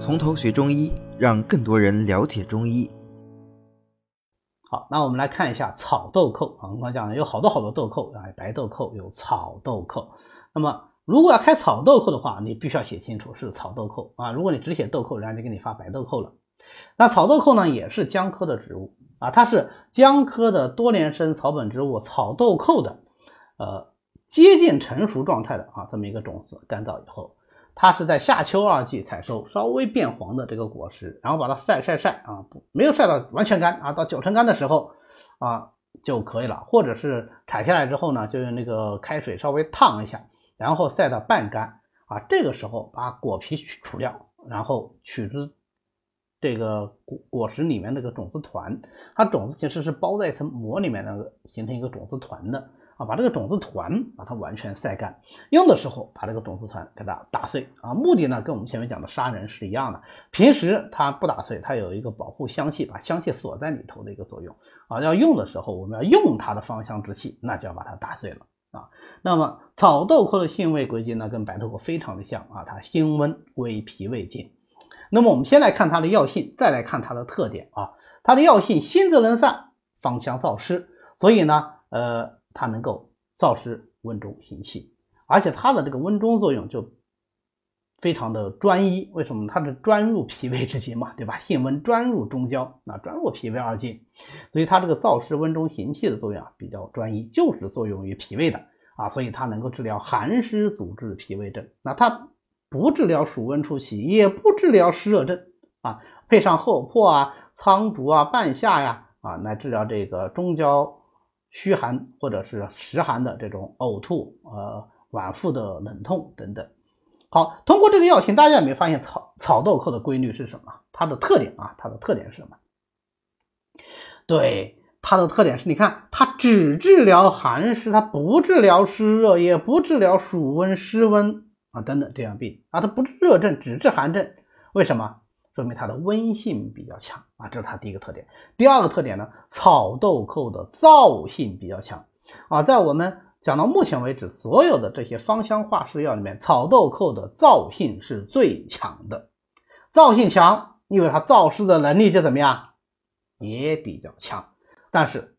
从头学中医，让更多人了解中医。好，那我们来看一下草豆蔻啊，我们刚讲了有好多好多豆蔻啊，白豆蔻有草豆蔻。那么如果要开草豆蔻的话，你必须要写清楚是草豆蔻啊。如果你只写豆蔻，人家就给你发白豆蔻了。那草豆蔻呢，也是姜科的植物啊，它是姜科的多年生草本植物草豆蔻的，呃，接近成熟状态的啊，这么一个种子，干燥以后，它是在夏秋二季采收，稍微变黄的这个果实，然后把它晒晒晒啊，不没有晒到完全干啊，到九成干的时候啊就可以了，或者是采下来之后呢，就用那个开水稍微烫一下，然后晒到半干啊，这个时候把果皮除掉，然后取出。这个果果实里面那个种子团，它种子其实是包在一层膜里面，那个形成一个种子团的啊。把这个种子团把它完全晒干，用的时候把这个种子团给它打碎啊。目的呢跟我们前面讲的杀人是一样的。平时它不打碎，它有一个保护香气，把香气锁在里头的一个作用啊。要用的时候，我们要用它的芳香之气，那就要把它打碎了啊。那么草豆蔻的性味归经呢，跟白豆蔻非常的像啊，它辛温，归脾胃经。那么我们先来看它的药性，再来看它的特点啊。它的药性辛则能散，芳香燥湿，所以呢，呃，它能够燥湿温中行气，而且它的这个温中作用就非常的专一。为什么？它是专入脾胃之经嘛，对吧？性温专入中焦，那专入脾胃二经，所以它这个燥湿温中行气的作用啊比较专一，就是作用于脾胃的啊，所以它能够治疗寒湿阻滞脾胃症。那它。不治疗暑温初起，也不治疗湿热症啊，配上厚朴啊、苍竹啊、半夏呀啊，来治疗这个中焦虚寒或者是实寒的这种呕吐、呃脘腹的冷痛等等。好，通过这个药性，大家有没有发现草草豆蔻的规律是什么？它的特点啊，它的特点是什么？对，它的特点是，你看它只治疗寒湿，它不治疗湿热，也不治疗暑温湿温。啊，等等这样病啊，它不治热症，只治寒症，为什么？说明它的温性比较强啊，这是它第一个特点。第二个特点呢，草豆蔻的燥性比较强啊，在我们讲到目前为止，所有的这些芳香化湿药里面，草豆蔻的燥性是最强的。燥性强，因为它燥湿的能力就怎么样，也比较强，但是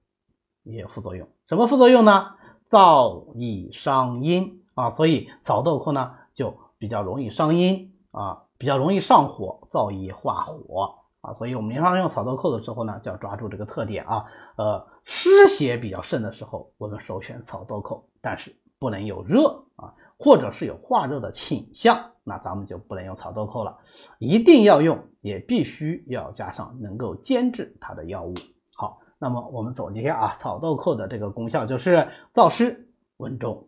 也有副作用。什么副作用呢？燥易伤阴啊，所以草豆蔻呢。就比较容易伤阴啊，比较容易上火，燥易化火啊，所以我们临床用草豆蔻的时候呢，就要抓住这个特点啊。呃，湿邪比较盛的时候，我们首选草豆蔻，但是不能有热啊，或者是有化热的倾向，那咱们就不能用草豆蔻了。一定要用，也必须要加上能够兼治它的药物。好，那么我们总结一下啊，草豆蔻的这个功效就是燥湿、温中、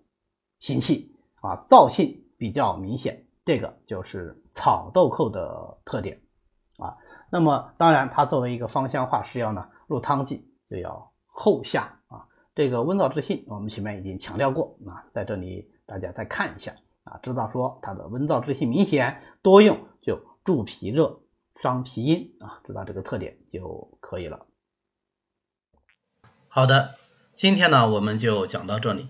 行气啊，燥性。比较明显，这个就是草豆蔻的特点啊。那么当然，它作为一个芳香化湿药呢，入汤剂就要后下啊。这个温燥之性，我们前面已经强调过啊，在这里大家再看一下啊，知道说它的温燥之性明显，多用就助脾热、伤脾阴啊，知道这个特点就可以了。好的，今天呢我们就讲到这里。